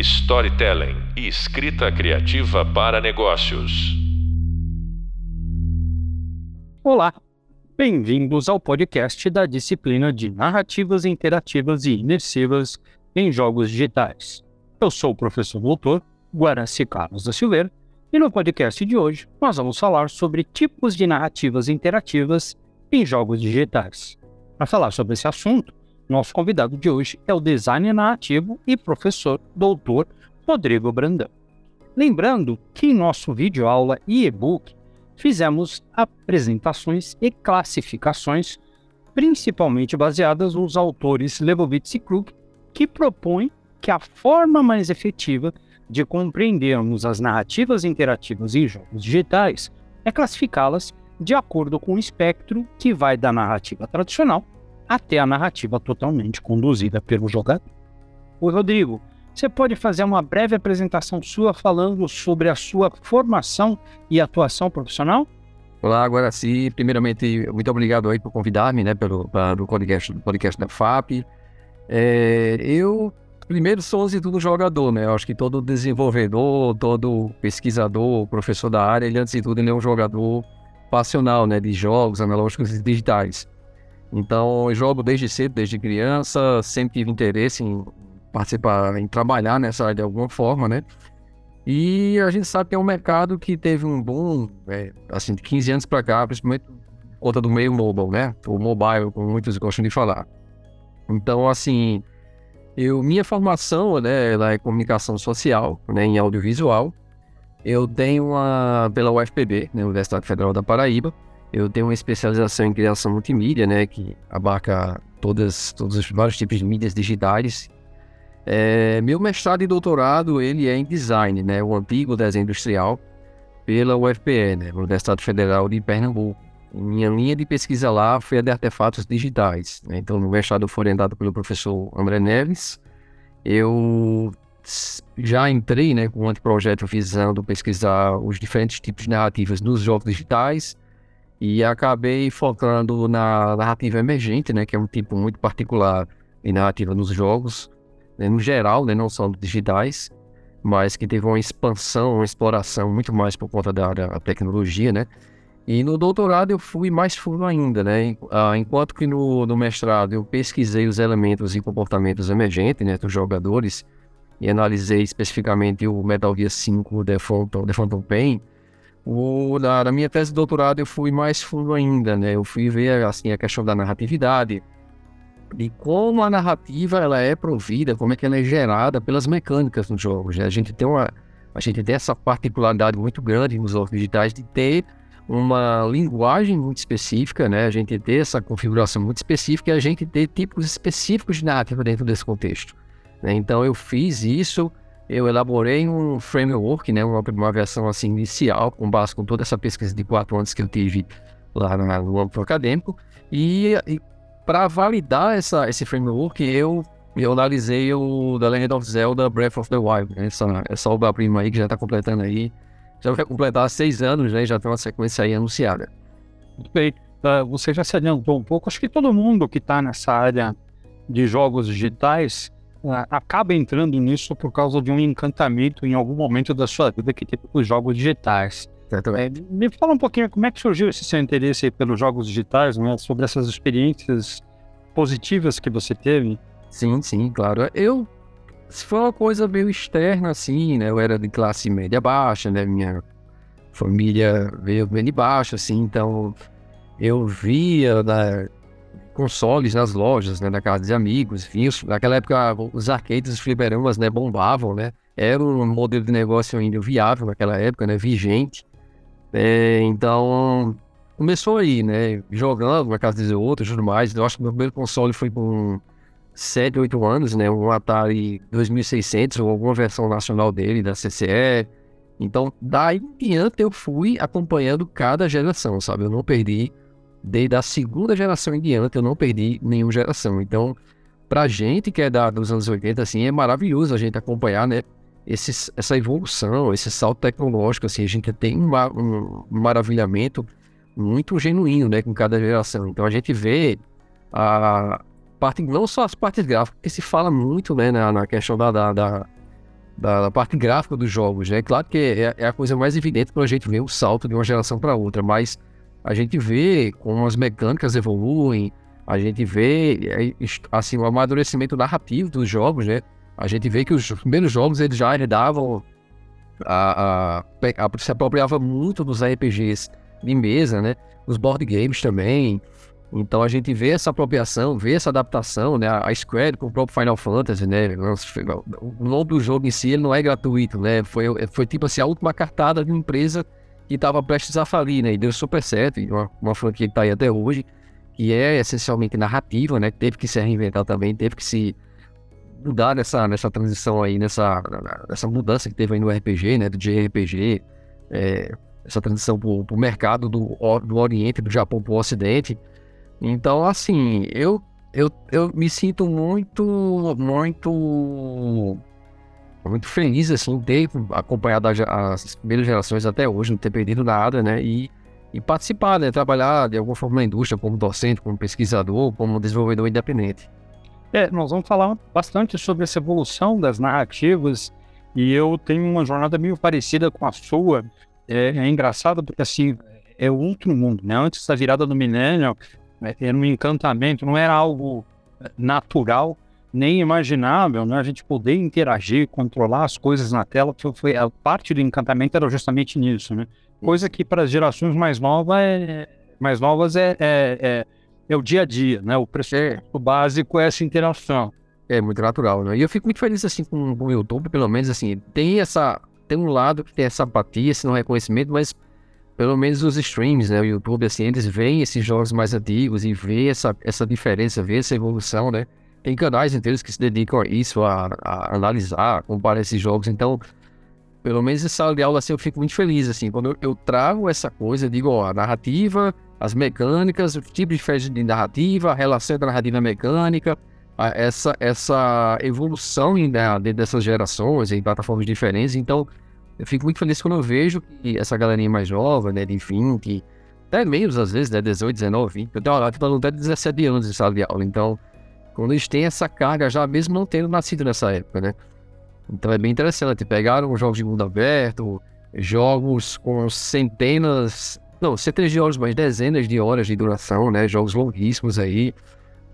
storytelling e escrita criativa para negócios. Olá, bem-vindos ao podcast da disciplina de Narrativas Interativas e Imersivas em Jogos Digitais. Eu sou o professor doutor Guaraci Carlos da Silveira e no podcast de hoje nós vamos falar sobre tipos de narrativas interativas em jogos digitais. Para falar sobre esse assunto, nosso convidado de hoje é o designer narrativo e professor doutor Rodrigo Brandão. Lembrando que em nosso vídeo aula e e-book fizemos apresentações e classificações, principalmente baseadas nos autores Lebovitz e Krug, que propõem que a forma mais efetiva de compreendermos as narrativas interativas em jogos digitais é classificá-las de acordo com o espectro que vai da narrativa tradicional até a narrativa totalmente conduzida pelo jogador. Oi, Rodrigo, você pode fazer uma breve apresentação sua falando sobre a sua formação e atuação profissional? Olá, agora sim. Primeiramente, muito obrigado aí por convidar-me, né, pelo para o podcast, podcast da FAP. É, eu primeiro sou antes de tudo jogador, né? Eu acho que todo desenvolvedor, todo pesquisador, professor da área, ele antes de tudo ele é um jogador passional, né, de jogos analógicos e digitais. Então, eu jogo desde cedo, desde criança, sempre tive interesse em participar, em trabalhar nessa área de alguma forma, né? E a gente sabe que é um mercado que teve um boom, é, assim, de 15 anos para cá, principalmente por conta do meio mobile, né? O mobile, como muitos gostam de falar. Então, assim, eu, minha formação, né, ela é comunicação social, né, em audiovisual. Eu tenho uma, pela UFPB, né, Universidade Federal da Paraíba, eu tenho uma especialização em criação multimídia, né, que abarca todas, todos os vários tipos de mídias digitais. É, meu mestrado e doutorado, ele é em design, né, o antigo desenho industrial, pela UFPE, né, Universidade Federal de Pernambuco. Minha linha de pesquisa lá foi a de artefatos digitais. Né? Então, no mestrado foi orientado pelo professor André Neves. Eu já entrei né, com um anteprojeto visando pesquisar os diferentes tipos de narrativas nos jogos digitais e acabei focando na narrativa emergente, né, que é um tipo muito particular de narrativa nos jogos, né, no geral, né, não só digitais, mas que teve uma expansão, uma exploração muito mais por conta da, da tecnologia, né? E no doutorado eu fui mais fundo ainda, né? Ah, enquanto que no, no mestrado eu pesquisei os elementos e comportamentos emergentes, né, dos jogadores, e analisei especificamente o Metal Gear 5 The Phantom, The Phantom Pain, o, na, na, minha tese de doutorado eu fui mais fundo ainda, né? Eu fui ver assim a questão da narratividade, de como a narrativa ela é provida, como é que ela é gerada pelas mecânicas nos jogos. Né? A gente tem uma, a gente tem essa particularidade muito grande nos jogos digitais de ter uma linguagem muito específica, né? A gente ter essa configuração muito específica e a gente ter tipos específicos de narrativa dentro desse contexto. Né? Então eu fiz isso eu elaborei um framework, né, uma, uma versão assim inicial, com base com toda essa pesquisa de quatro anos que eu tive lá no, âmbito acadêmico, e, e para validar essa, esse framework, eu, eu analisei o The Legend of Zelda Breath of the Wild, né, essa, essa obra-prima aí que já está completando aí, já vai completar seis anos, né, já tem uma sequência aí anunciada. Bem, uh, você já se adiantou um pouco, acho que todo mundo que está nessa área de jogos digitais acaba entrando nisso por causa de um encantamento em algum momento da sua vida que teve os jogos digitais. É, me fala um pouquinho como é que surgiu esse seu interesse pelos jogos digitais, né? sobre essas experiências positivas que você teve. Sim, sim, claro. Eu foi uma coisa meio externa, assim, né? Eu era de classe média baixa, né? Minha família veio bem de baixo, assim, então eu via né, consoles nas lojas, né, na casa de amigos, enfim, naquela época os arcades, os fliperamas, né, bombavam, né, era um modelo de negócio ainda viável naquela época, né, vigente, é, então começou aí, né, jogando na casa de outros tudo mais, eu acho que meu primeiro console foi com 7, 8 anos, né, um Atari 2600 ou alguma versão nacional dele, da CCE, então daí em diante eu fui acompanhando cada geração, sabe, eu não perdi desde a segunda geração em diante, eu não perdi nenhuma geração. Então, pra gente que é da, dos anos 80, assim, é maravilhoso a gente acompanhar, né? Esse, essa evolução, esse salto tecnológico, assim, a gente tem um, um, maravilhamento muito genuíno, né, com cada geração. Então, a gente vê a parte, não só as partes gráficas, porque se fala muito, né, na, na questão da, da, da da, parte gráfica dos jogos, né? Claro que é, é a coisa mais evidente quando a gente vê o salto de uma geração para outra, mas a gente vê como as mecânicas evoluem, a gente vê é, assim o amadurecimento narrativo dos jogos, né? A gente vê que os primeiros jogos eles já heredavam a, a, a se apropriava muito dos RPGs de mesa, né? Os board games também. Então a gente vê essa apropriação, vê essa adaptação, né? A Square com o próprio Final Fantasy, né? O nome do jogo em si ele não é gratuito, né? Foi, foi tipo assim, a última cartada de uma empresa que estava prestes a falir, né? E deu super certo, uma, uma franquia que está aí até hoje, que é essencialmente narrativa, né? Teve que se reinventar também, teve que se mudar nessa, nessa transição aí, nessa, nessa mudança que teve aí no RPG, né? Do JRPG, é, essa transição para o mercado do, do Oriente, do Japão para o Ocidente. Então, assim, eu, eu, eu me sinto muito, muito, muito feliz, assim, ter acompanhado as primeiras gerações até hoje, não ter perdido nada, né? E, e participar, né? Trabalhar de alguma forma na indústria, como docente, como pesquisador, como desenvolvedor independente. É, nós vamos falar bastante sobre essa evolução das narrativas e eu tenho uma jornada meio parecida com a sua. É, é engraçado porque, assim, é outro mundo, né? Antes da virada do milênio, né, era um encantamento, não era algo eh, natural, nem imaginável, né? A gente poder interagir, controlar as coisas na tela, foi, foi a parte do encantamento era justamente nisso, né? Coisa que para as gerações mais novas é, mais novas é, é, é, é o dia a dia, né? O preço é. básico é essa interação. É muito natural, né? E eu fico muito feliz assim com, com o YouTube, pelo menos assim, tem essa tem um lado que tem essa apatia, esse não reconhecimento, mas pelo menos os streams, né? O YouTube, assim, eles veem esses jogos mais antigos e vê essa, essa diferença, vê essa evolução, né? Tem canais inteiros que se dedicam a isso, a, a analisar, comparar esses jogos. Então, pelo menos essa sala de aula, assim, eu fico muito feliz, assim. Quando eu, eu trago essa coisa, eu digo, ó, a narrativa, as mecânicas, o tipo de de narrativa, a relação da narrativa e mecânica, a, essa, essa evolução né, dessas gerações, em plataformas diferentes. Então, eu fico muito feliz quando eu vejo que essa galerinha mais nova, né, de 20, até menos às vezes, né, 18, 19, 20, eu tenho uma tipo, até de 17 anos de sala de aula, então, quando eles têm essa carga já, mesmo não tendo nascido nessa época, né. Então é bem interessante, pegaram jogos de mundo aberto, jogos com centenas, não, centenas de horas, mas dezenas de horas de duração, né, jogos longuíssimos aí,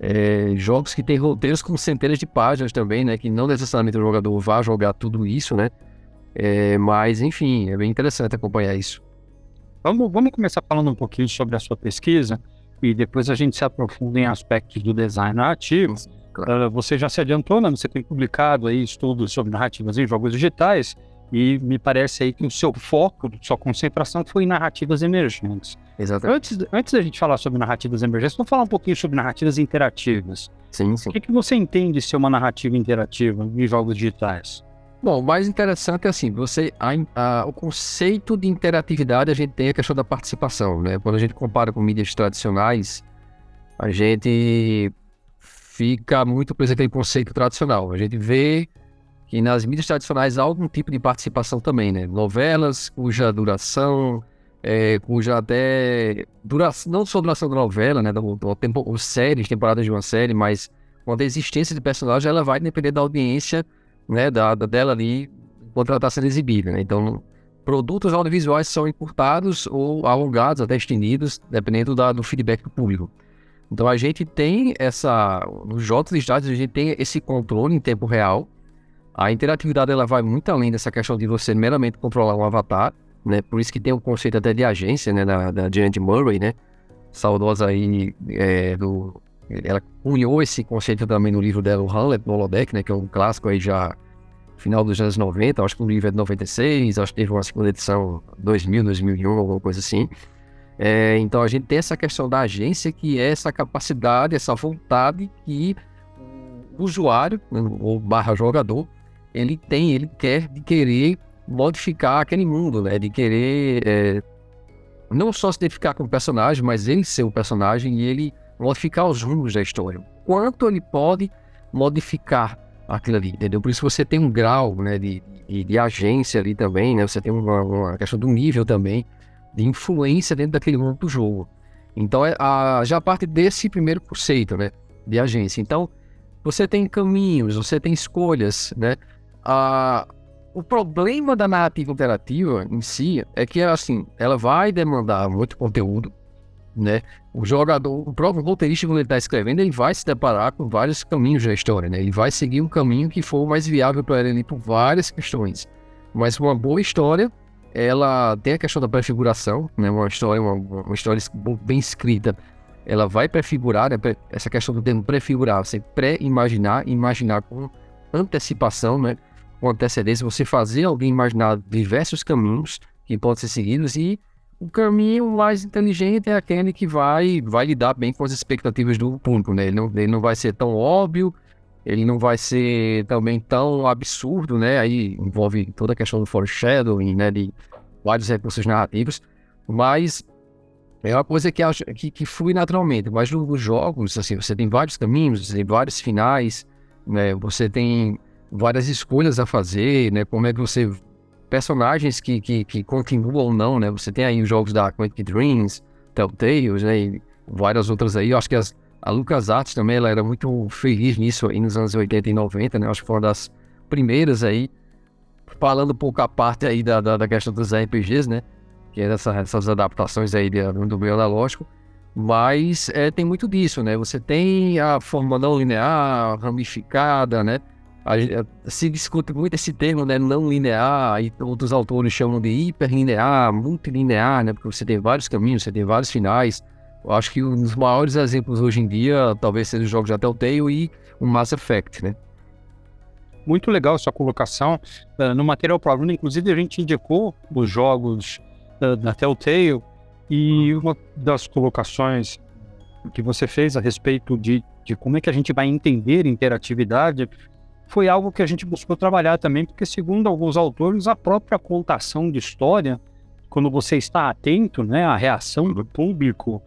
é, jogos que têm roteiros com centenas de páginas também, né, que não necessariamente o jogador vá jogar tudo isso, né, é, mas, enfim, é bem interessante acompanhar isso. Vamos, vamos começar falando um pouquinho sobre a sua pesquisa e depois a gente se aprofunda em aspectos do design narrativo. Claro. Uh, você já se adiantou, né? Você tem publicado aí estudos sobre narrativas em jogos digitais e me parece aí que o seu foco, sua concentração foi em narrativas emergentes. Exatamente. Antes, antes da gente falar sobre narrativas emergentes, vamos falar um pouquinho sobre narrativas interativas. Sim, sim. O que, que você entende ser uma narrativa interativa em jogos digitais? Bom, o mais interessante é assim, você a, a, o conceito de interatividade a gente tem a questão da participação, né? Quando a gente compara com mídias tradicionais, a gente fica muito preso aquele conceito tradicional. A gente vê que nas mídias tradicionais há algum tipo de participação também, né? Novelas cuja duração, é, cuja até duração, não só duração da novela, né? Do, do tempo, ou séries, temporadas de uma série, mas quando a existência de personagem ela vai depender da audiência né, da, dela ali enquanto ela está sendo exibida. Né? Então, produtos audiovisuais são encurtados ou alongados, até estendidos, dependendo da, do feedback do público. Então, a gente tem essa, nos jogos digitais, a gente tem esse controle em tempo real. A interatividade ela vai muito além dessa questão de você meramente controlar um avatar, né? Por isso que tem o um conceito até de agência, né, da, da Murray, né? Saudosa aí é, do ela cunhou esse conceito também no livro dela, o Hamlet, no Holodeck, né, que é um clássico aí já final dos anos 90, acho que o livro é de 96, acho que teve uma segunda edição 2000, 2001, alguma coisa assim. É, então a gente tem essa questão da agência, que é essa capacidade, essa vontade que o usuário, né, ou barra jogador, ele tem, ele quer de querer modificar aquele mundo, né? De querer é, não só se identificar com o personagem, mas ele ser o personagem e ele modificar os rumos da história. Quanto ele pode modificar aquilo ali, entendeu? Por isso você tem um grau né, de, de, de agência ali também, né? Você tem uma, uma, questão do nível também de influência dentro daquele mundo do jogo. Então, é a, já parte desse primeiro conceito, né? De agência. Então, você tem caminhos, você tem escolhas, né? A, o problema da narrativa interativa em si é que, assim, ela vai demandar muito conteúdo, né? O jogador, o próprio roteirista, quando ele está escrevendo, ele vai se deparar com vários caminhos da história, né? Ele vai seguir um caminho que for mais viável para ele por várias questões. Mas uma boa história, ela tem a questão da prefiguração, né? Uma história, uma, uma história bem escrita, ela vai prefigurar, né? essa questão do termo prefigurar, você pré-imaginar, imaginar com antecipação, né? Com antecedência, você fazer alguém imaginar diversos caminhos que podem ser seguidos e o caminho mais inteligente é aquele que vai, vai lidar bem com as expectativas do público, né? Ele não, ele não vai ser tão óbvio, ele não vai ser também tão absurdo, né? Aí envolve toda a questão do foreshadowing, né? De vários recursos narrativos, mas é uma coisa que, que, que flui naturalmente. Mas nos jogos, assim, você tem vários caminhos, você tem vários finais, né? Você tem várias escolhas a fazer, né? Como é que você personagens que, que, que continuam ou não, né? Você tem aí os jogos da Quantic Dreams, Telltales, né? E várias outras aí. Eu acho que as, a LucasArts também, ela era muito feliz nisso aí nos anos 80 e 90, né? Eu acho que foi uma das primeiras aí, falando um pouco a parte aí da, da, da questão dos RPGs, né? Que é dessa, essas adaptações aí do, do meio analógico. Mas é, tem muito disso, né? Você tem a forma não linear, ramificada, né? Se discute muito esse termo, né, não linear, e outros autores chamam de hiperlinear, multilinear, né, porque você tem vários caminhos, você tem vários finais. Eu acho que um dos maiores exemplos hoje em dia talvez seja os jogos da Telltale e o Mass Effect, né. Muito legal sua colocação. Uh, no Material Problem, inclusive, a gente indicou os jogos uh, da Telltale e uma das colocações que você fez a respeito de, de como é que a gente vai entender interatividade foi algo que a gente buscou trabalhar também, porque, segundo alguns autores, a própria contação de história, quando você está atento né, à reação do público,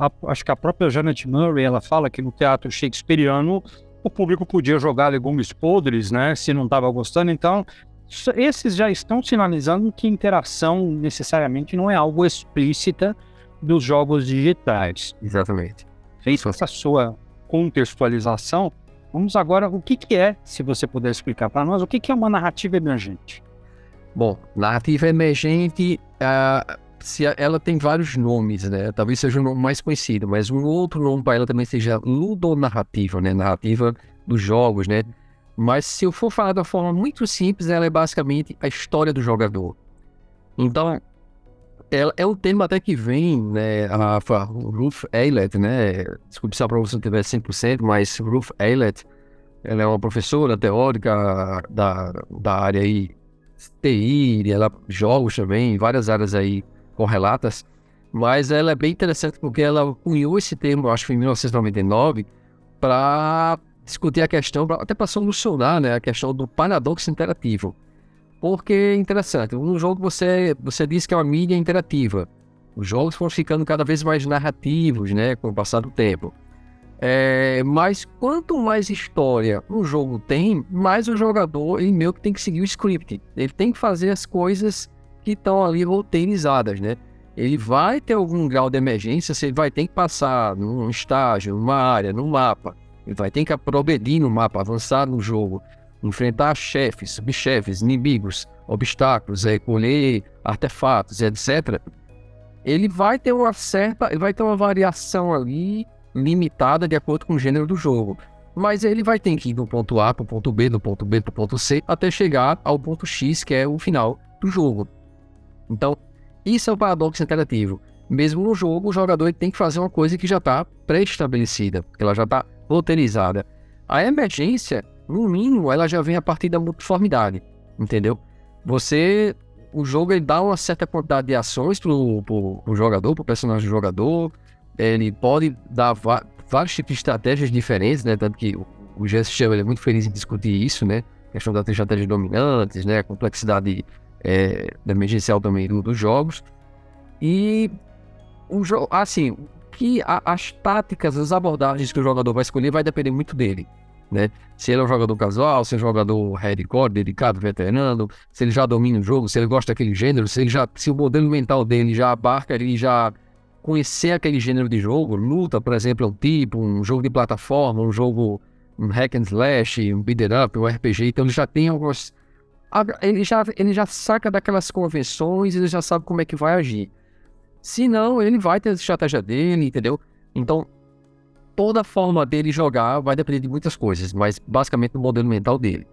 a, acho que a própria Janet Murray ela fala que no teatro shakespeariano o público podia jogar legumes podres, né, se não estava gostando. Então, esses já estão sinalizando que interação necessariamente não é algo explícita dos jogos digitais. Exatamente. Feita essa sua contextualização, Vamos agora, o que, que é, se você puder explicar para nós, o que, que é uma narrativa emergente? Bom, narrativa emergente, uh, se ela tem vários nomes, né? Talvez seja o nome mais conhecido, mas um outro nome para ela também seja ludonarrativa, né? Narrativa dos jogos, né? Mas se eu for falar de forma muito simples, ela é basicamente a história do jogador. Então, ela é um termo até que vem, né, a, a Ruth Eilert, né, desculpe se a pronúncia não tiver 100%, mas Ruth Eilert, ela é uma professora teórica da, da área aí, TI, ela jogos também, várias áreas aí correlatas, mas ela é bem interessante porque ela cunhou esse termo, acho que em 1999, para discutir a questão, até para solucionar né, a questão do paradoxo interativo. Porque é interessante, um jogo você, você diz que é uma mídia interativa. Os jogos foram ficando cada vez mais narrativos, né, com o passar do tempo. É, mas quanto mais história um jogo tem, mais o jogador ele meio que tem que seguir o script. Ele tem que fazer as coisas que estão ali roteirizadas, né? Ele vai ter algum grau de emergência, você vai ter que passar num estágio, numa área, num mapa. Ele vai ter que progredir no mapa, avançar no jogo enfrentar chefes, subchefes, inimigos, obstáculos, recolher artefatos, etc., ele vai ter uma certa, ele vai ter uma variação ali limitada de acordo com o gênero do jogo. Mas ele vai ter que ir do ponto A para o ponto B, do ponto B para o ponto C, até chegar ao ponto X, que é o final do jogo. Então, isso é o paradoxo interativo. Mesmo no jogo, o jogador tem que fazer uma coisa que já está pré-estabelecida, que ela já está roteirizada. A emergência no mínimo, ela já vem a partir da multiformidade, entendeu? Você, o jogo ele dá uma certa quantidade de ações pro, pro, pro jogador, pro personagem do jogador, ele pode dar vários tipos de estratégias diferentes, né? Tanto que o, chama ele é muito feliz em discutir isso, né? A questão das estratégias dominantes, né? A complexidade é, emergencial também do, dos jogos. E o jogo, assim, que a, as táticas, as abordagens que o jogador vai escolher vai depender muito dele né? Se ele é um jogador casual, se é um jogador hardcore, dedicado, veterano, se ele já domina o jogo, se ele gosta daquele gênero, se ele já, se o modelo mental dele já abarca ele já conhecer aquele gênero de jogo, luta, por exemplo, é um tipo, um jogo de plataforma, um jogo um hack and slash, um beat up, um RPG, então ele já tem algumas ele já, ele já saca daquelas convenções, ele já sabe como é que vai agir. Se não, ele vai ter a estratégia dele, entendeu? Então, toda a forma dele jogar vai depender de muitas coisas, mas basicamente do modelo mental dele.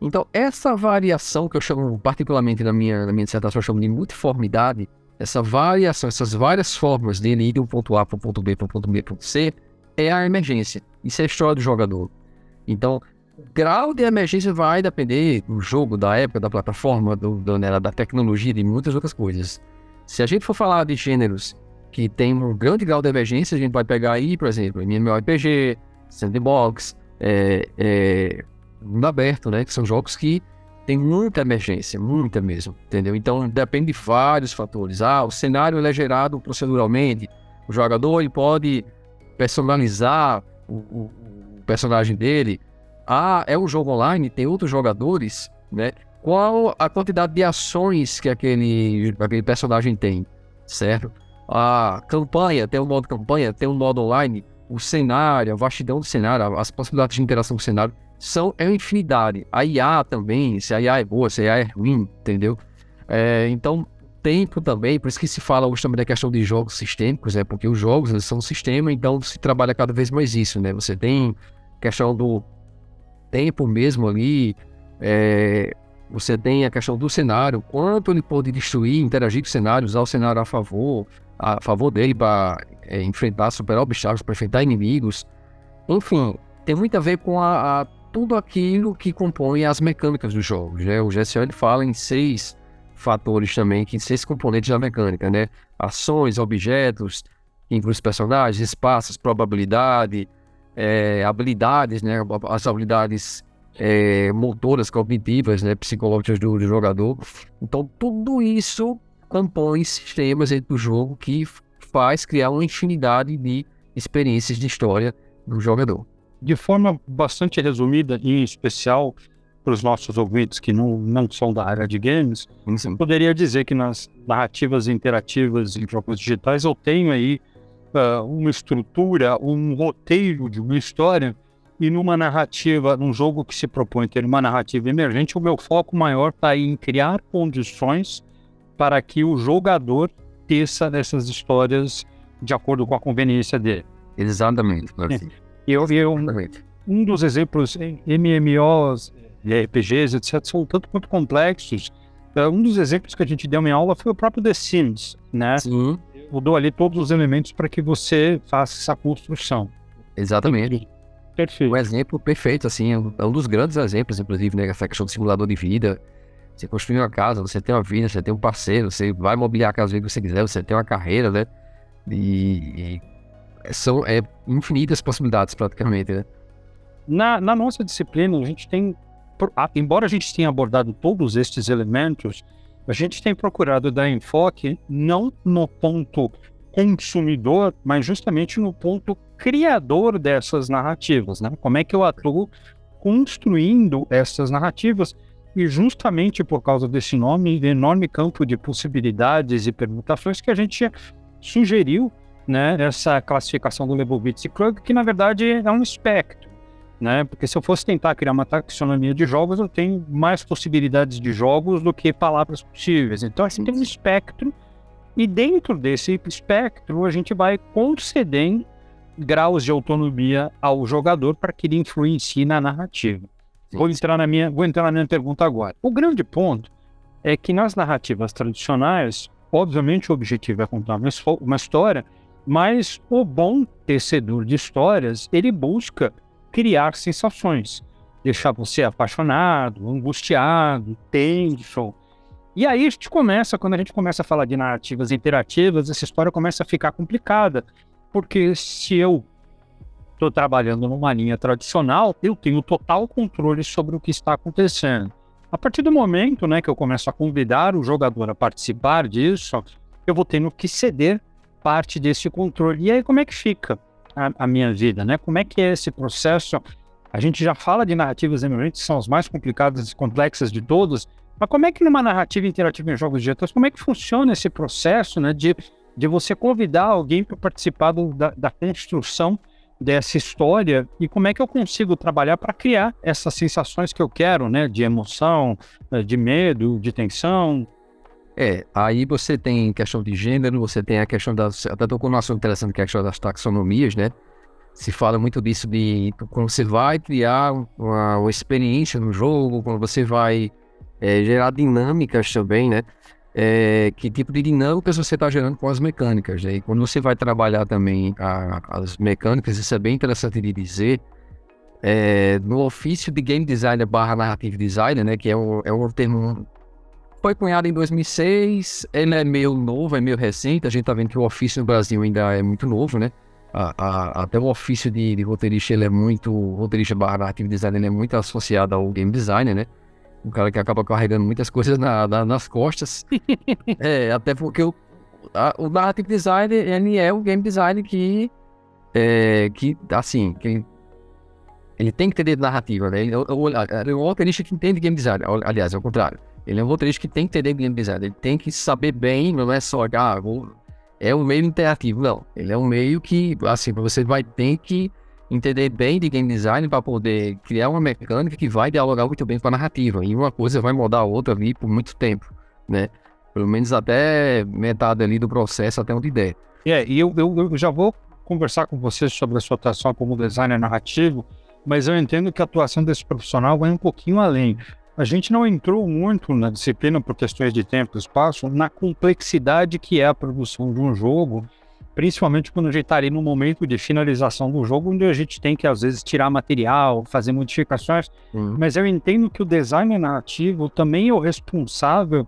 Então, essa variação que eu chamo, particularmente na minha, na minha dissertação, eu chamo de multiformidade, essa variação, essas várias formas dele ir de um ponto A para um ponto B, para um ponto B, para um ponto C, é a emergência. Isso é a história do jogador. Então, o grau de emergência vai depender do jogo, da época, da plataforma, do, do, né, da tecnologia, de muitas outras coisas. Se a gente for falar de gêneros que tem um grande grau de emergência, a gente vai pegar aí, por exemplo, MMORPG, Sandbox, é, é, mundo aberto, né? Que são jogos que tem muita emergência, muita mesmo, entendeu? Então depende de vários fatores. Ah, o cenário é gerado proceduralmente, o jogador ele pode personalizar o, o, o personagem dele. Ah, é um jogo online, tem outros jogadores, né? Qual a quantidade de ações que aquele, aquele personagem tem, certo? A campanha, tem um modo campanha, tem um modo online, o cenário, a vastidão do cenário, as possibilidades de interação com o cenário são é uma infinidade. A IA também, se a IA é boa, se a IA é ruim, entendeu? É, então, tempo também, por isso que se fala hoje também da questão de jogos sistêmicos, é porque os jogos eles são um sistema, então se trabalha cada vez mais isso, né? Você tem questão do tempo mesmo ali, é, você tem a questão do cenário, quanto ele pode destruir, interagir com o cenário, usar o cenário a favor, a favor dele para é, enfrentar, superar obstáculos, para enfrentar inimigos. Enfim, tem muito a ver com a, a tudo aquilo que compõe as mecânicas do jogo. Né? O GSO ele fala em seis fatores também, que seis componentes da mecânica, né? Ações, objetos, inclui os personagens, espaços, probabilidade, é, habilidades, né? As habilidades é, motoras, cognitivas, né? Psicológicas do, do, jogador. Então, tudo isso compõe sistemas dentro do jogo que faz criar uma infinidade de experiências de história do jogador de forma bastante resumida, e em especial para os nossos ouvintes que não, não são da área de games, Sim. poderia dizer que nas narrativas interativas em jogos digitais eu tenho aí uh, uma estrutura, um roteiro de uma história e numa narrativa, num jogo que se propõe ter uma narrativa emergente, o meu foco maior está em criar condições para que o jogador teça essas histórias de acordo com a conveniência dele. Exatamente. Assim. Eu vi um, um dos exemplos em MMOs, RPGs, etc., são tanto quanto complexos. É, um dos exemplos que a gente deu em aula foi o próprio The Sims, né? Sim. Mudou ali todos os elementos para que você faça essa construção. Exatamente. Perfeito. Um exemplo perfeito, assim, é um dos grandes exemplos, inclusive, né? Essa questão do simulador de vida. Você construir uma casa, você tem uma vida, você tem um parceiro, você vai mobiliar a casa que você quiser, você tem uma carreira, né? E, e são é, infinitas possibilidades praticamente, né? Na, na nossa disciplina, a gente tem, embora a gente tenha abordado todos estes elementos, a gente tem procurado dar enfoque não no ponto consumidor, mas justamente no ponto criador dessas narrativas, né? Como é que eu atuo construindo essas narrativas e justamente por causa desse nome, enorme campo de possibilidades e permutações que a gente sugeriu né, essa classificação do Leibovitz e Krug, que na verdade é um espectro, né? Porque se eu fosse tentar criar uma taxonomia de jogos, eu tenho mais possibilidades de jogos do que palavras possíveis. Então, assim, tem um espectro e dentro desse espectro a gente vai concedendo graus de autonomia ao jogador para que ele influencie na narrativa. Vou entrar na minha, vou entrar na minha pergunta agora. O grande ponto é que nas narrativas tradicionais, obviamente o objetivo é contar uma, uma história, mas o bom tecedor de histórias, ele busca criar sensações, deixar você apaixonado, angustiado, tenso. E aí a gente começa, quando a gente começa a falar de narrativas interativas, essa história começa a ficar complicada, porque se eu estou trabalhando numa linha tradicional, eu tenho total controle sobre o que está acontecendo. A partir do momento né, que eu começo a convidar o jogador a participar disso, eu vou tendo que ceder parte desse controle. E aí, como é que fica a, a, minha vida, né? Como é que é esse processo? A gente já fala de narrativas emergentes, que são as mais complicadas e complexas de todas, mas como é que numa narrativa interativa em jogos digitais, como é que funciona esse processo, né, de, de você convidar alguém para participar do, da, da construção dessa história e como é que eu consigo trabalhar para criar essas sensações que eu quero, né? De emoção, eh, de medo, de tensão. É, aí você tem questão de gênero, você tem a questão das. Até estou com um assunto interessante que é a questão das taxonomias, né? Se fala muito disso de quando você vai criar uma, uma experiência no jogo, quando você vai é, gerar dinâmicas também, né? É, que tipo de dinâmicas você está gerando com as mecânicas. Né? E quando você vai trabalhar também a, as mecânicas, isso é bem interessante de dizer, é, no ofício de game designer barra narrative designer, né, que é um, é um termo foi cunhado em 2006, ele é meio novo, é meio recente, a gente está vendo que o ofício no Brasil ainda é muito novo, né? A, a, até o ofício de, de, roteirista, ele é muito, roteirista barra narrative designer, ele é muito associado ao game designer, né? Um cara que acaba carregando muitas coisas na, na, nas costas. é, até porque o, a, o narrative design, ele é o game design que, é, que assim, que ele tem que entender narrativa, né? Ele, ele é um roteirista que entende game design, aliás, é o contrário. Ele é um roteirista que tem que entender game design, ele tem que saber bem, não é só, ah, vou, é um meio interativo, não. Ele é um meio que, assim, você vai ter que entender bem de game design para poder criar uma mecânica que vai dialogar muito bem com a narrativa. E uma coisa vai mudar a outra ali por muito tempo, né? Pelo menos até metade ali do processo, até onde der. É, e eu, eu, eu já vou conversar com vocês sobre a sua atuação como designer narrativo, mas eu entendo que a atuação desse profissional vai um pouquinho além. A gente não entrou muito na disciplina por questões de tempo e espaço, na complexidade que é a produção de um jogo principalmente quando a gente está ali no momento de finalização do jogo, onde a gente tem que, às vezes, tirar material, fazer modificações. Uhum. Mas eu entendo que o design narrativo também é o responsável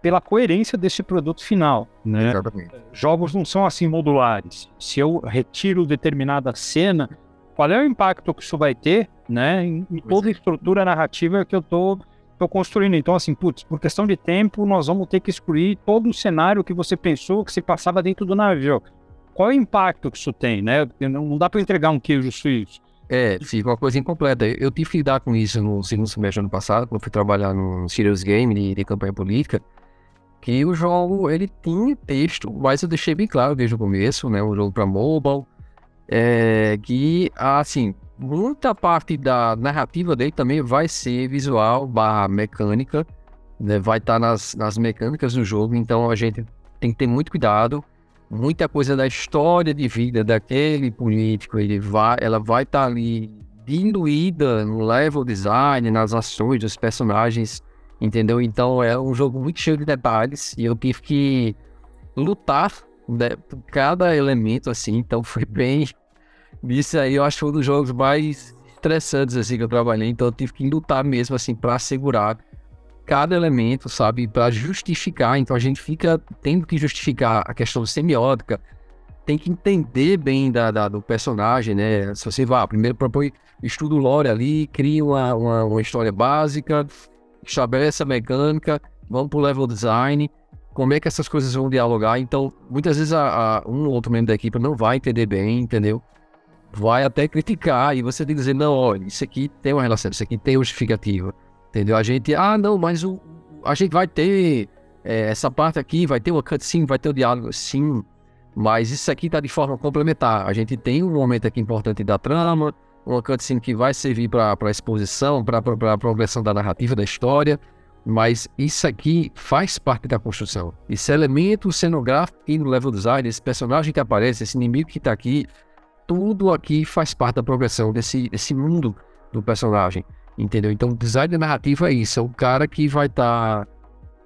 pela coerência desse produto final. Né? Exatamente. Jogos não são assim modulares. Se eu retiro determinada cena, qual é o impacto que isso vai ter né, em, em toda a é. estrutura narrativa que eu estou tô construindo. Então, assim, putz, por questão de tempo, nós vamos ter que excluir todo o cenário que você pensou que se passava dentro do navio qual é o impacto que isso tem, né? Não dá para entregar um queijo suíço. É, fica uma coisa incompleta. Eu tive que lidar com isso no segundo semestre do ano passado, quando fui trabalhar no Serious Game de, de, campanha política, que o jogo, ele tinha texto, mas eu deixei bem claro desde o começo, né, o jogo para mobile, é, que, assim, muita parte da narrativa dele também vai ser visual barra mecânica, né, vai estar tá nas, nas mecânicas do jogo, então a gente tem que ter muito cuidado, muita coisa da história de vida daquele político, ele vai, ela vai estar tá ali diluída no level design, nas ações dos personagens, entendeu? Então é um jogo muito cheio de detalhes e eu tive que lutar né, por cada elemento assim, então foi bem isso aí eu acho que foi um dos jogos mais estressantes assim que eu trabalhei, então eu tive que lutar mesmo assim para assegurar cada elemento, sabe, para justificar. Então a gente fica tendo que justificar a questão semiótica, tem que entender bem da, da do personagem, né? Se você vai, primeiro propõe, estuda o lore ali, cria uma, uma, uma história básica, estabelece a mecânica, vamos para o level design, como é que essas coisas vão dialogar. Então, muitas vezes a, a, um ou outro membro da equipe não vai entender bem, entendeu? Vai até criticar e você tem que dizer, não, olha, isso aqui tem uma relação, isso aqui tem justificativa. Entendeu? A gente, ah, não, mas o, a gente vai ter é, essa parte aqui, vai ter uma cutscene, vai ter o diálogo, sim. Mas isso aqui tá de forma complementar. A gente tem um momento aqui importante da trama, uma cutscene que vai servir para a exposição, para a progressão da narrativa da história. Mas isso aqui faz parte da construção. Esse elemento cenográfico e no level design, esse personagem que aparece, esse inimigo que está aqui, tudo aqui faz parte da progressão desse, desse mundo do personagem. Entendeu? Então, design narrativo é isso. É o cara que vai estar tá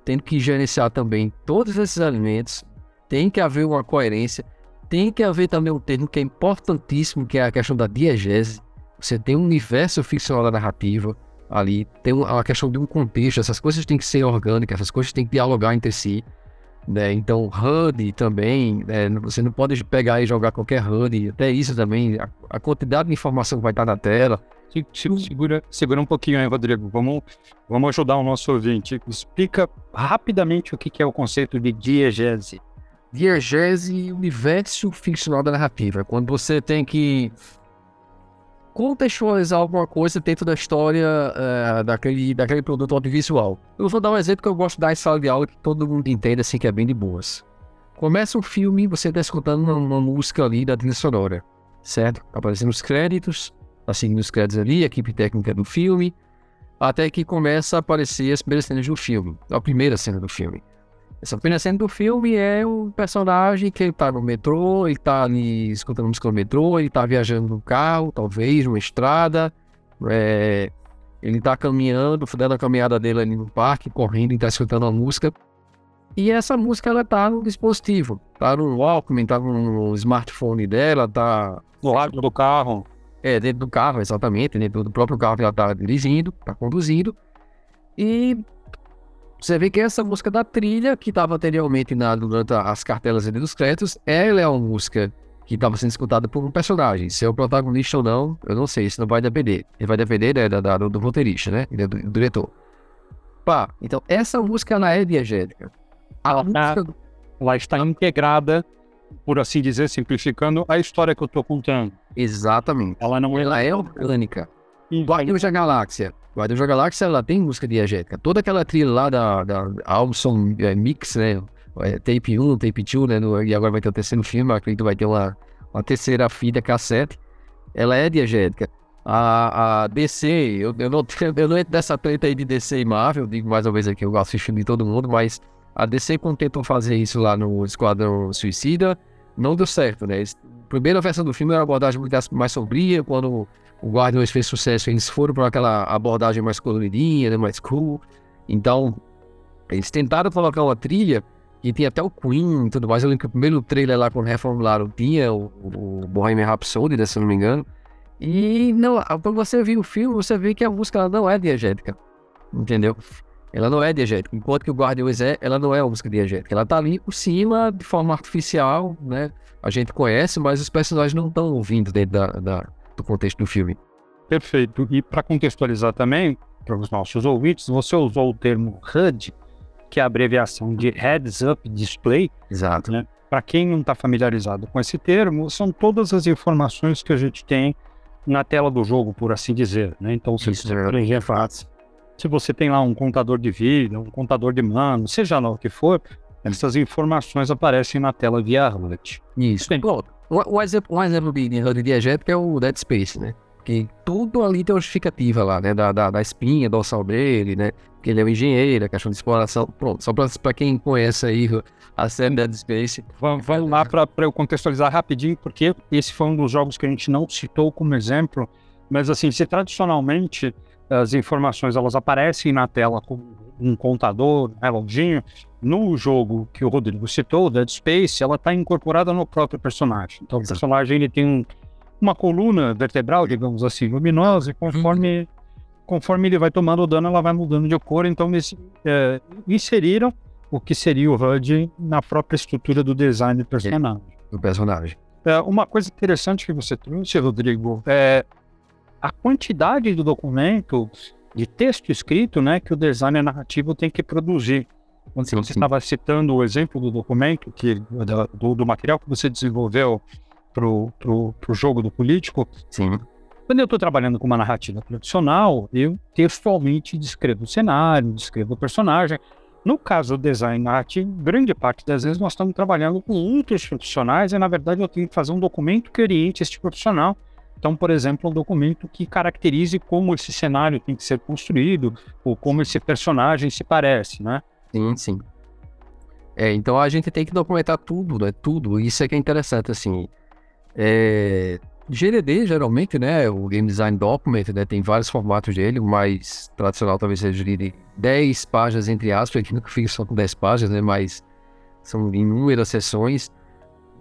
tendo que gerenciar também todos esses elementos. Tem que haver uma coerência. Tem que haver também um termo que é importantíssimo, que é a questão da diegese. Você tem um universo ficcional da narrativa ali. Tem uma questão de um contexto. Essas coisas têm que ser orgânicas. Essas coisas têm que dialogar entre si. Né? Então, HUD também, né? você não pode pegar e jogar qualquer HUD, até isso também, a, a, quantidade de informação que vai estar na tela, Segura, segura um pouquinho aí, Rodrigo. Vamos, vamos ajudar o nosso ouvinte. Explica rapidamente o que é o conceito de diegese. Diegese é universo ficcional da narrativa. Quando você tem que contextualizar alguma coisa dentro da história uh, daquele, daquele produto audiovisual. Eu vou dar um exemplo que eu gosto de dar em sala de aula que todo mundo entende assim que é bem de boas. Começa um filme, você está escutando uma, uma música ali da trilha sonora. certo? Aparecendo os créditos, seguindo os créditos ali, a equipe técnica do filme, até que começa a aparecer as primeiras cenas do filme, a primeira cena do filme. Essa primeira cena do filme é um personagem que ele tá no metrô, ele tá ali escutando música no metrô, ele tá viajando no carro, talvez, numa estrada, é, ele tá caminhando, dando a caminhada dele ali no parque, correndo e tá escutando a música. E essa música, ela tá no dispositivo, tá no Walkman, tá no smartphone dela, tá... No rádio do carro. É, dentro do carro, exatamente, dentro do próprio carro que ela tá dirigindo, tá conduzindo. E você vê que essa música da trilha, que estava anteriormente na, durante as cartelas dos créditos, ela é uma música que estava sendo escutada por um personagem. Se é o protagonista ou não, eu não sei, isso não vai depender. Ele vai depender né, da, da, do, do roteirista, né? Do, do, diretor. Pá, então essa música ela é diegética. A ela, tá música... ela está integrada, por assim dizer, simplificando, a história que eu estou contando. Exatamente. Ela não ela é orgânica. Guardiões da Galáxia. Guardiões da Galáxia, ela tem música diegética. Toda aquela trilha lá da, da Alson é, Mix, né? É, tape 1, Tape 2, né? No, e agora vai ter o terceiro filme, acredito que vai ter uma, uma terceira fita cassete. Ela é diegética. A, a DC, eu, eu, não, eu não entro dessa treta aí de DC e Marvel, digo mais uma vez aqui, eu assisto de todo mundo, mas a DC quando tentou fazer isso lá no Esquadrão Suicida, não deu certo, né? A primeira versão do filme era uma abordagem mais sombria, quando o Guardiões fez sucesso, eles foram para aquela abordagem mais coloridinha, né, mais cool. Então, eles tentaram colocar uma trilha e tinha até o Queen e tudo mais. Eu lembro que o primeiro trailer lá quando reformularam tinha o, o Bohemian Rhapsody, né, se não me engano. E não, quando você viu o filme, você vê que a música não é diegética. Entendeu? Ela não é diegética. Enquanto que o Guardiões é, ela não é uma música diegética. Ela tá ali por cima, de forma artificial, né? A gente conhece, mas os personagens não estão ouvindo dentro da, da do contexto do filme. Perfeito. E para contextualizar também, para os nossos ouvintes, você usou o termo HUD, que é a abreviação de Heads Up Display. Exato. Né? Para quem não está familiarizado com esse termo, são todas as informações que a gente tem na tela do jogo, por assim dizer. Né? Então, se Isso, você, é fácil. Se você tem lá um contador de vida, um contador de mano, seja lá o que for, essas informações aparecem na tela via HUD. Isso. Bem, pronto. Um, exemplo, um exemplo de HUD diegético é o Dead Space, né? Que tudo ali tem uma justificativa lá, né? Da, da, da espinha dorsal dele, né? Que ele é um engenheiro, a questão de exploração. Pronto, só para quem conhece aí a série Dead Space. Vamos, vamos lá para eu contextualizar rapidinho, porque esse foi um dos jogos que a gente não citou como exemplo, mas assim, se tradicionalmente as informações elas aparecem na tela com um contador, um relógio, no jogo que o Rodrigo citou, Dead Space, ela está incorporada no próprio personagem. Então Exato. o personagem ele tem um, uma coluna vertebral, digamos assim, luminosa, e conforme, uhum. conforme ele vai tomando dano, ela vai mudando de cor. Então eles é, inseriram o que seria o HUD na própria estrutura do design do personagem. Do personagem. É, uma coisa interessante que você trouxe, Rodrigo, é a quantidade do documento de texto escrito né, que o designer narrativo tem que produzir. Quando sim, você sim. estava citando o exemplo do documento, que, do, do material que você desenvolveu para o jogo do político, sim. quando eu estou trabalhando com uma narrativa tradicional, eu textualmente descrevo o cenário, descrevo o personagem. No caso do design narrativo, grande parte das vezes nós estamos trabalhando com outros profissionais e, na verdade, eu tenho que fazer um documento que oriente este profissional então, por exemplo, um documento que caracterize como esse cenário tem que ser construído ou como esse personagem se parece, né? Sim, sim. É, então a gente tem que documentar tudo, né? Tudo. Isso é que é interessante, assim. É... GDD, geralmente, né? O Game Design Document, né? Tem vários formatos dele. O mais tradicional talvez seja de 10 páginas, entre aspas. Aqui nunca fica só com 10 páginas, né? Mas são inúmeras sessões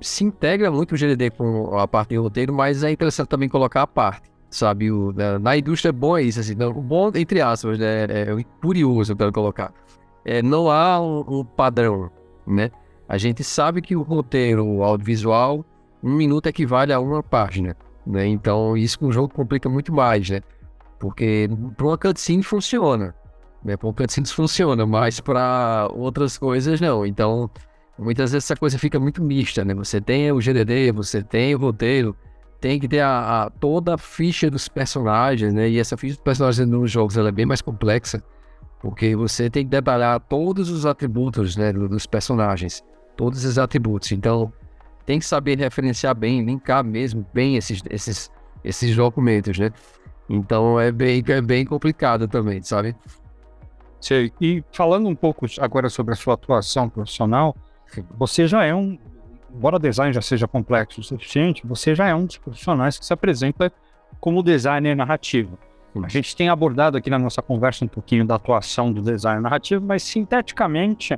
se integra muito o GDD com a parte de roteiro, mas é interessante também colocar a parte, sabe? O, na, na, indústria é bom é isso, assim, não, bom entre aspas, né? É, é curioso, eu quero colocar. É, não há um, um, padrão, né? A gente sabe que o roteiro audiovisual, um minuto equivale a uma página, né? Então isso com o jogo complica muito mais, né? Porque para uma cutscene funciona, né? Para uma cutscene funciona, mas para outras coisas não. Então Muitas vezes essa coisa fica muito mista, né? Você tem o GDD, você tem o roteiro, tem que ter a, a, toda a ficha dos personagens, né? E essa ficha dos personagens nos jogos é bem mais complexa, porque você tem que detalhar todos os atributos, né, dos personagens, todos os atributos. Então, tem que saber referenciar bem, linkar mesmo bem esses, esses, esses documentos, né? Então é bem, é bem complicado também, sabe? Sei. E falando um pouco agora sobre a sua atuação profissional, você já é um, embora o design já seja complexo o suficiente, você já é um dos profissionais que se apresenta como designer narrativo. A gente tem abordado aqui na nossa conversa um pouquinho da atuação do designer narrativo, mas sinteticamente,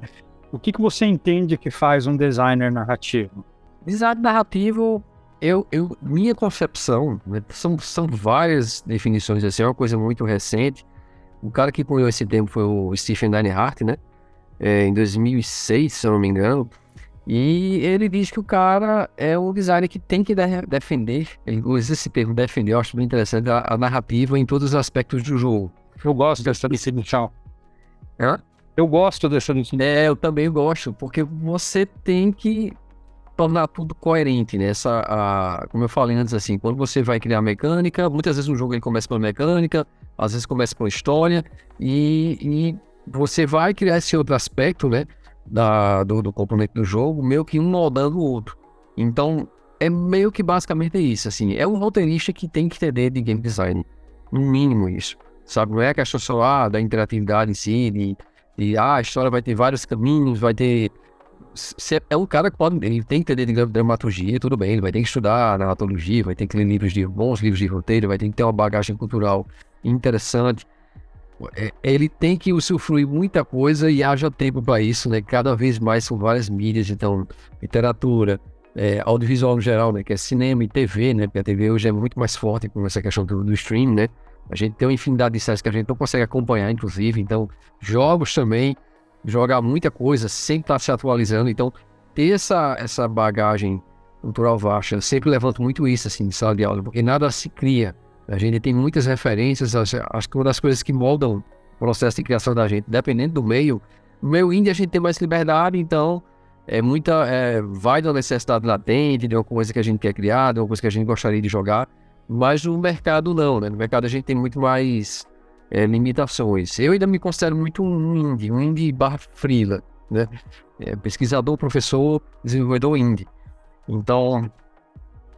o que, que você entende que faz um designer narrativo? Design narrativo, eu, eu, minha concepção, né, são, são várias definições, assim, é uma coisa muito recente. O cara que cunhou esse termo foi o Stephen Deinhardt, né? É, em 2006, se eu não me engano. E ele diz que o cara é um designer que tem que de defender, ele usa esse termo defender, eu acho bem interessante, a, a, narrativa em todos os aspectos do jogo. Eu gosto dessa definição. Hã? Eu gosto dessa definição. É, eu também gosto, porque você tem que tornar tudo coerente, né? Essa, a, como eu falei antes, assim, quando você vai criar mecânica, muitas vezes um jogo ele começa pela mecânica, às vezes começa pela história, e, e você vai criar esse outro aspecto, né? Da, do, do componente do jogo, meio que um moldando o outro. Então, é meio que basicamente isso, assim. É um roteirista que tem que entender de game design. No mínimo isso. Sabe? Não é a questão só ah, da interatividade em si, de, de ah, a história vai ter vários caminhos, vai ter você é um cara que pode, ele tem que entender de dramaturgia, tudo bem, ele vai ter que estudar narratologia, vai ter que ler livros de bons livros de roteiro, vai ter que ter uma bagagem cultural interessante. É, ele tem que usufruir muita coisa e haja tempo para isso, né? Cada vez mais são várias mídias, então literatura, é, audiovisual no geral, né? Que é cinema e TV, né? Porque a TV hoje é muito mais forte com essa questão do, do stream, né? A gente tem uma infinidade de séries que a gente não consegue acompanhar, inclusive. Então, jogos também jogar muita coisa, sempre estar tá se atualizando. Então, ter essa, essa bagagem cultural vasta, eu sempre levanto muito isso, assim, de sala de aula, porque nada se cria. A gente tem muitas referências, acho que uma das coisas que moldam o processo de criação da gente, dependendo do meio, no meio indie a gente tem mais liberdade, então é muita, é, vai da necessidade latente, de uma coisa que a gente quer criar, de uma coisa que a gente gostaria de jogar, mas no mercado não, né? No mercado a gente tem muito mais é, limitações. Eu ainda me considero muito um indie, um indie barra freela, né? É, pesquisador, professor, desenvolvedor indie. Então,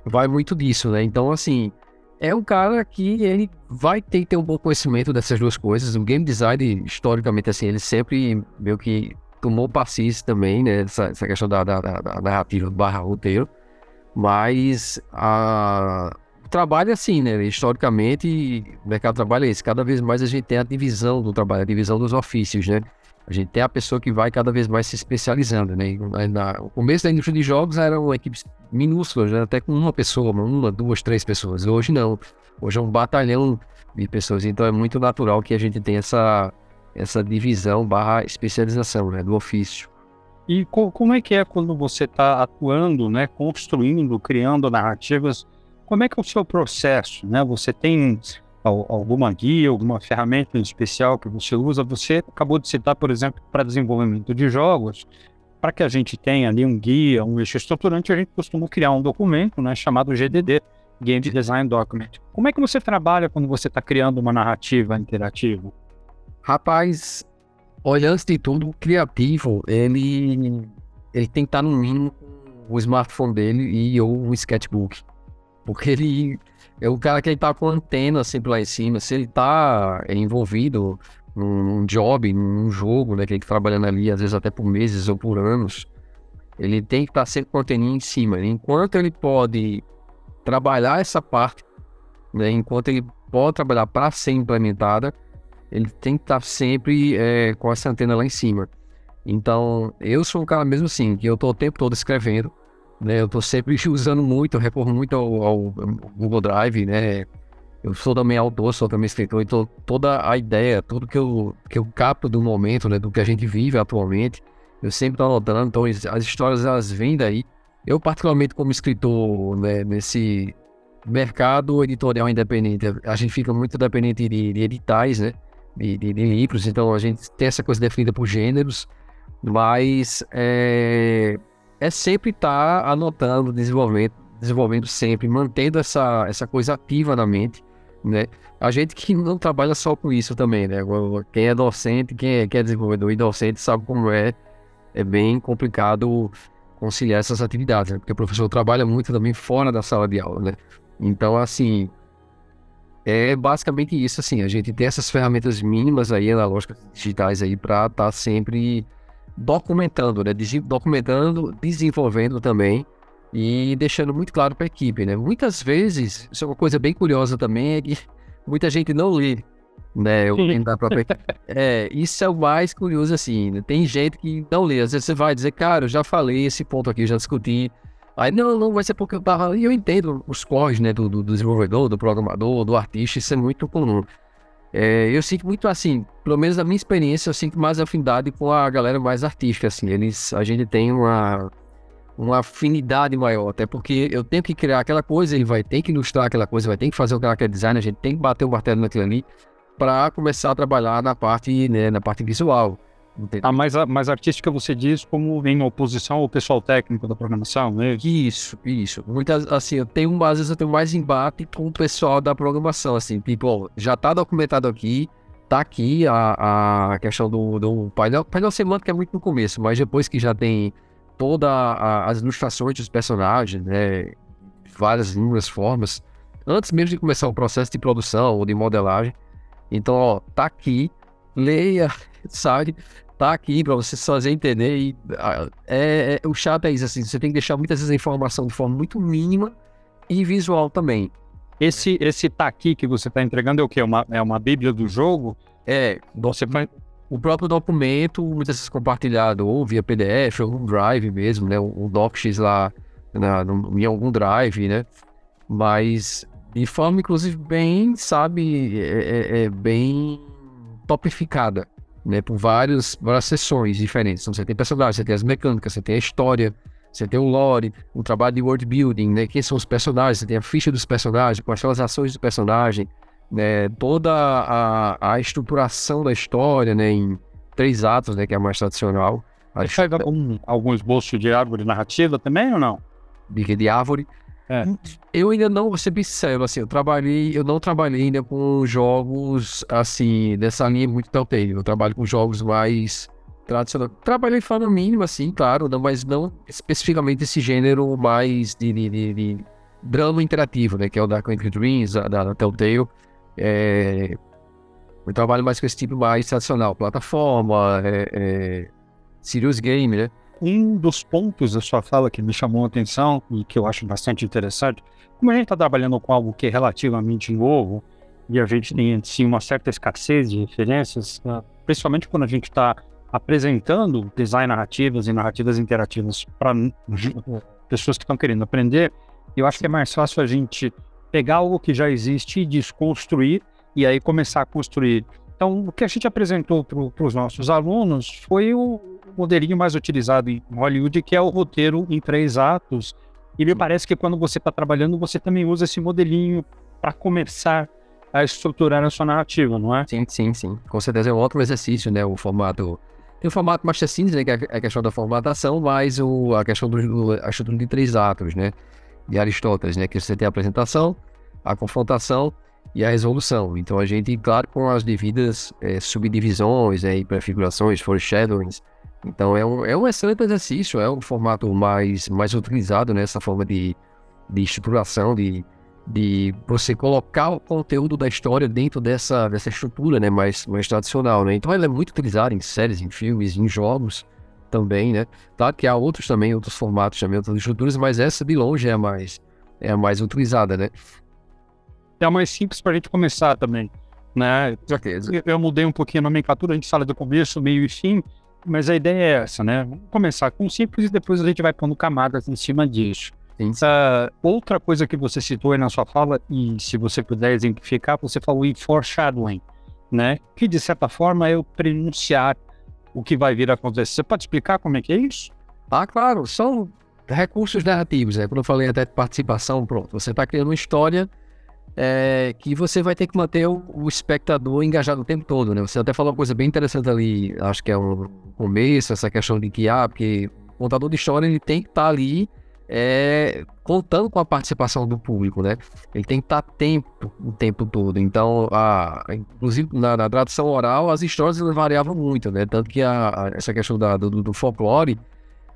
vai muito disso, né? Então, assim, é um cara que ele vai ter que ter um bom conhecimento dessas duas coisas. O game design, historicamente, assim, ele sempre meio que tomou passis também, né? Essa, essa questão da, da, da, narrativa barra roteiro. Mas a, trabalho assim, né? Historicamente, o mercado de trabalho é esse. Cada vez mais a gente tem a divisão do trabalho, a divisão dos ofícios, né? A gente tem a pessoa que vai cada vez mais se especializando, né? Na, no começo da indústria de jogos eram equipes minúsculas, né? até com uma pessoa, uma, duas, três pessoas. Hoje não. Hoje é um batalhão de pessoas. Então é muito natural que a gente tenha essa, essa divisão barra especialização, né? Do ofício. E co como é que é quando você está atuando, né? Construindo, criando narrativas como é que é o seu processo, né? Você tem alguma guia, alguma ferramenta especial que você usa? Você acabou de citar, por exemplo, para desenvolvimento de jogos, para que a gente tenha ali um guia, um eixo estruturante, a gente costuma criar um documento, né, chamado GDD, Game Design Document. Como é que você trabalha quando você está criando uma narrativa interativa? Rapaz, olha, antes de tudo, o criativo, ele, ele tem que estar no mínimo o smartphone dele e ou um sketchbook. Porque ele é o cara que ele tá com antena sempre lá em cima. Se ele tá envolvido num, num job, num jogo, né? Que ele tá trabalhando ali, às vezes até por meses ou por anos, ele tem que estar tá sempre com a anteninha em cima. Enquanto ele pode trabalhar essa parte, né? Enquanto ele pode trabalhar para ser implementada, ele tem que estar tá sempre é, com essa antena lá em cima. Então, eu sou um cara mesmo assim, que eu tô o tempo todo escrevendo, né? Eu estou sempre usando muito, recorro muito ao, ao, Google Drive, né? Eu sou também autor, sou também escritor, então toda a ideia, tudo que eu, que eu capto do momento, né, do que a gente vive atualmente, eu sempre estou anotando, então as histórias elas vêm daí. Eu, particularmente como escritor, né, nesse mercado editorial independente, a gente fica muito dependente de, de editais, né, de, de, de, livros, então a gente tem essa coisa definida por gêneros, mas é, é sempre estar tá anotando, desenvolvendo, desenvolvendo sempre, mantendo essa, essa coisa ativa na mente, né? A gente que não trabalha só com isso também, né? Quem é docente, quem é, quem é desenvolvedor e docente sabe como é, é bem complicado conciliar essas atividades, né? porque o professor trabalha muito também fora da sala de aula, né? Então, assim, é basicamente isso, assim, a gente tem essas ferramentas mínimas aí, analógicas digitais aí, para estar tá sempre documentando, né? Documentando, desenvolvendo também e deixando muito claro para a equipe, né? Muitas vezes, isso é uma coisa bem curiosa também, é que muita gente não lê, né? O da própria... é, isso é o mais curioso, assim, né? Tem gente que não lê, às vezes você vai dizer, cara, eu já falei esse ponto aqui, já discuti, Aí, não, não vai ser porque eu tava. E eu entendo os cores, né, do, do, desenvolvedor, do programador, do artista, isso é muito comum. É, eu sinto muito assim, pelo menos na minha experiência, eu sinto mais afinidade com a galera mais artística, assim. Eles, a gente tem uma, uma afinidade maior, até porque eu tenho que criar aquela coisa, ele vai ter que ilustrar aquela coisa, vai ter que fazer o character design, a gente tem que bater o martelo naquilo ali para começar a trabalhar na parte, né, na parte visual. A mais, a mais artística você diz como em oposição ao pessoal técnico da programação, né? Isso, isso. Muitas, assim, eu tenho, às vezes eu tenho mais embate com o pessoal da programação, assim, tipo, já está documentado aqui, tá aqui a, a questão do, do painel, painel semântico é muito no começo, mas depois que já tem todas as ilustrações dos personagens, né, várias inúmeras formas, antes mesmo de começar o processo de produção ou de modelagem, então, ó, tá aqui, leia, sabe? Tá aqui para você fazer entender. E, é, é, o chato é isso, assim, você tem que deixar muitas vezes a informação de forma muito mínima e visual também. Esse, esse tá aqui que você está entregando é o quê? Uma, é uma bíblia do jogo? É, você vai, o próprio documento, muitas vezes compartilhado ou via PDF ou um drive mesmo, né? Um DocX lá na, no, em algum drive, né? Mas de forma, inclusive, bem, sabe, é, é, é bem topificada né, por vários, várias sessões diferentes. Então, você tem personagens, você tem as mecânicas, você tem a história, você tem o lore, o trabalho de world building, né, quem são os personagens, você tem a ficha dos personagens, quais são as ações do personagem, né, toda a, a estruturação da história, né, em três atos, né, que é a mais tradicional. Você faz algum, algum esboço de árvore narrativa também ou não? De, de árvore. É. Eu ainda não, vou ser sincero, assim, eu trabalhei, eu não trabalhei ainda com jogos, assim, dessa linha muito Telltale. Eu trabalho com jogos mais tradicionais. Trabalhei forma mínima, assim, claro, não, mas não especificamente esse gênero mais de, de, de, de drama interativo, né, que é o da Quantic Dreams, da, da Telltale. É, eu trabalho mais com esse tipo mais tradicional, plataforma, é, é, serious game, né? Um dos pontos da sua fala que me chamou a atenção e que eu acho bastante interessante, como a gente está trabalhando com algo que é relativamente novo e a gente tem sim uma certa escassez de referências, né, principalmente quando a gente está apresentando design narrativas e narrativas interativas para pessoas que estão querendo aprender, eu acho que é mais fácil a gente pegar algo que já existe e desconstruir e aí começar a construir. Então, o que a gente apresentou para os nossos alunos foi o, modelinho mais utilizado em Hollywood, que é o roteiro em três atos. E me parece que quando você está trabalhando, você também usa esse modelinho para começar a estruturar a sua narrativa, não é? Sim, sim, sim. Com certeza é um ótimo exercício, né? O formato. Tem o formato Master Scenes, né? Que é a questão da formatação, mas o, a questão do, a estrutura de três atos, né? De Aristóteles, né? Que você tem a apresentação, a confrontação e a resolução. Então a gente, claro, com as devidas é, subdivisões né, e prefigurações, foreshadowings, então é um, é um excelente exercício, é um formato mais, mais utilizado nessa forma de, de estruturação, de, de você colocar o conteúdo da história dentro dessa, dessa estrutura né, mais, mais tradicional. Né? Então ela é muito utilizada em séries, em filmes, em jogos também, né? Claro que há outros também, outros formatos também, outras estruturas, mas essa de longe é a mais, é a mais utilizada, né? É a mais simples para a gente começar também, né? Eu, eu mudei um pouquinho a nomenclatura, a gente fala do começo, meio e fim, mas a ideia é essa, né? Vamos começar com simples e depois a gente vai pondo camadas em cima disso. Essa outra coisa que você citou aí na sua fala, e se você puder exemplificar, você falou em foreshadowing, né? Que de certa forma é o prenunciar o que vai vir a acontecer. Você pode explicar como é que é isso? Ah, claro, são recursos narrativos, né? Quando eu falei até de participação, pronto, você está criando uma história é, que você vai ter que manter o, o, espectador engajado o tempo todo, né? Você até falou uma coisa bem interessante ali, acho que é um começo, essa questão de que, ah, porque o contador de história ele tem que estar tá ali é, contando com a participação do público, né? Ele tem que estar tá tempo o tempo todo. Então, a, inclusive na, na, tradução oral, as histórias variavam muito, né? Tanto que a, a, essa questão da, do, do folclore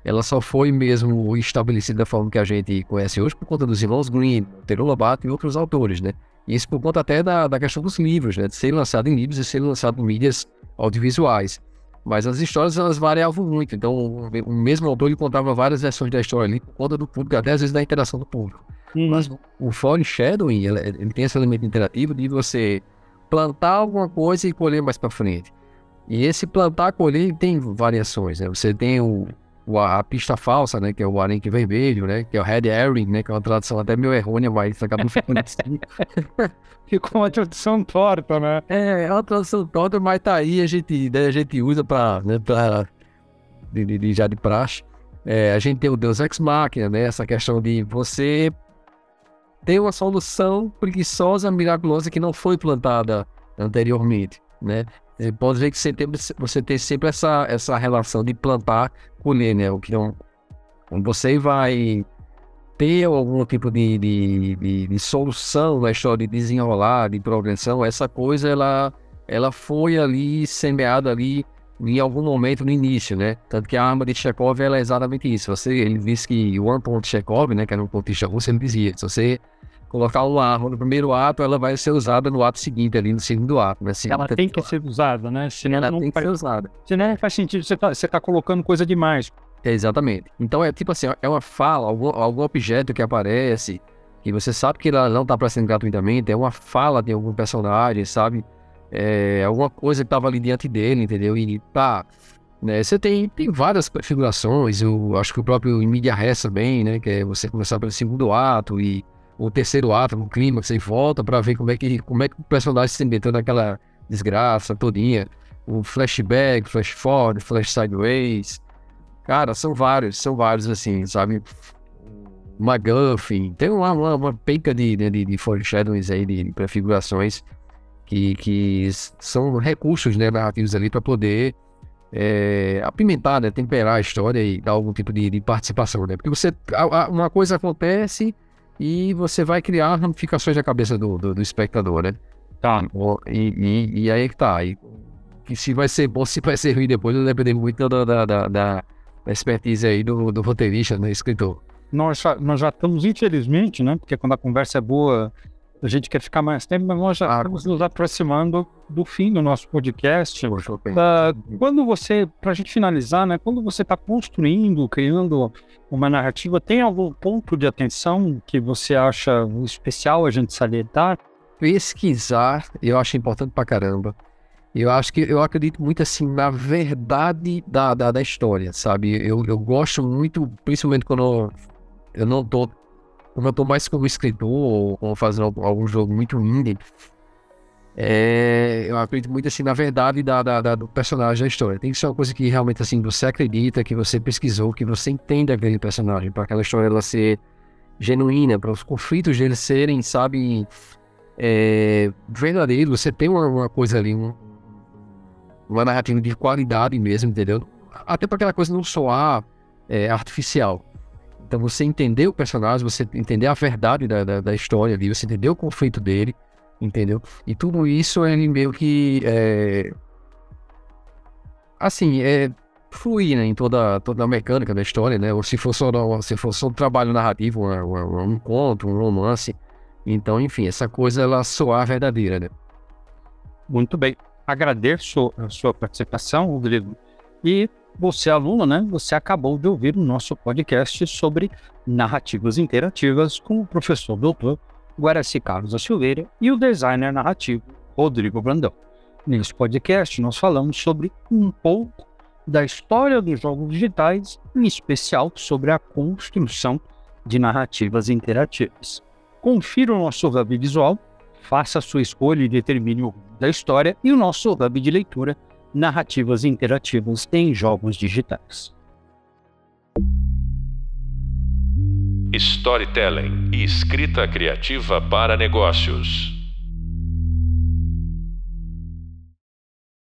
ela só foi mesmo estabelecida da forma que a gente conhece hoje por conta dos irmãos Green, Monteiro Lobato e outros autores, né? Isso por conta até da, da questão dos livros, né? De ser lançado em livros e ser lançado em mídias audiovisuais. Mas as histórias elas variavam muito. Então, o mesmo autor ele contava várias versões da história ali por conta do público, até às vezes da interação do público. Hum. Mas o foreshadowing, ele, ele tem esse elemento interativo de você plantar alguma coisa e colher mais para frente. E esse plantar colher tem variações, né? Você tem o, a pista falsa, né? Que é o arenque vermelho, né? Que é o red herring, né? Que é uma tradução até meio errônea, mas acaba ficando assim. Ficou uma tradução torta, né? É, é uma tradução torta, mas tá aí, a gente, né, a gente usa para né, pra, de, de, de, já de praxe. É, a gente tem o Deus Ex Machina, né? Essa questão de você ter uma solução preguiçosa, miraculosa que não foi plantada anteriormente, né? Pode ver que você tem, sempre essa, essa relação de plantar, colher, né? O que não, você vai ter algum tipo de, de, de, de, solução na história de desenrolar, de progressão, essa coisa ela, ela foi ali semeada ali em algum momento no início, né? Tanto que a arma de Chekhov ela é exatamente isso. Você, ele disse que o One Point Chekhov, né, que era um contista russo, ele dizia, se você colocar uma arma no primeiro ato, ela vai ser usada no ato seguinte, ali no segundo ato, né? ela tem que ser usada, né? Senão ela tem que faz, ser usada. Senão não faz sentido, você tá, você tá colocando coisa demais. É, exatamente. Então é tipo assim, é uma fala, algum, algum objeto que aparece, que você sabe que ela não está aparecendo gratuitamente, é uma fala de algum personagem, sabe? É alguma coisa que estava ali diante dele, entendeu? E tá, né? Você tem, tem várias configurações, eu acho que o próprio Media Res também, né? Que é você começar pelo segundo ato e o terceiro ato, o clima, você volta para ver como é, que, como é que o personagem se meteu naquela desgraça todinha. O flashback, flash forward, flash sideways, Cara, são vários, são vários assim, sabe? McGuffin, tem uma, uma, uma penca de, de, de foreshadowings aí, de, de prefigurações que, que são recursos né, narrativos ali para poder é, apimentar, né, temperar a história e dar algum tipo de, de participação, né? Porque você, a, a, uma coisa acontece e você vai criar ramificações na cabeça do, do, do espectador, né? Tá. E, e, e aí é que tá. E, se vai ser bom, se vai ser ruim depois, vai depender muito da, da, da, da expertise aí do, do roteirista, né, escritor. Nós, nós já estamos, infelizmente, né? Porque quando a conversa é boa, a gente quer ficar mais tempo, mas nós já ah, estamos nos aproximando do fim do nosso podcast. Uh, quando você, para a gente finalizar, né? Quando você está construindo, criando uma narrativa, tem algum ponto de atenção que você acha especial a gente salientar? Pesquisar, eu acho importante pra caramba. Eu acho que eu acredito muito assim na verdade da, da, da história, sabe? Eu, eu gosto muito, principalmente quando eu não tô. Quando eu tô mais como escritor ou, ou fazendo algum, algum, jogo muito indie. É, eu acredito muito assim na verdade da, da, da, do personagem da história. Tem que ser uma coisa que realmente assim você acredita, que você pesquisou, que você entende aquele personagem, para aquela história ela ser genuína, para os conflitos dele serem, sabe, é, verdadeiros. Você tem uma, uma coisa ali, um, uma narrativa de qualidade mesmo, entendeu? Até para aquela coisa não soar é, artificial. Então você entender o personagem, você entender a verdade da, da, da, história ali, você entender o conflito dele, entendeu? E tudo isso ele meio que é, assim, é fluir né, em toda, toda a mecânica da história, né? Ou se for só, se for só um trabalho narrativo, um, um conto, um romance. Então, enfim, essa coisa ela soar verdadeira, né? Muito bem agradeço a sua participação, Rodrigo. E você, aluno, né? Você acabou de ouvir o nosso podcast sobre narrativas interativas com o professor doutor Guaraci Carlos da Silveira e o designer narrativo Rodrigo Brandão. Nesse podcast, nós falamos sobre um pouco da história dos jogos digitais, em especial sobre a construção de narrativas interativas. Confira o nosso hub visual faça a sua escolha e determine o da história e o nosso hub de leitura, narrativas interativas em jogos digitais. Storytelling e escrita criativa para negócios.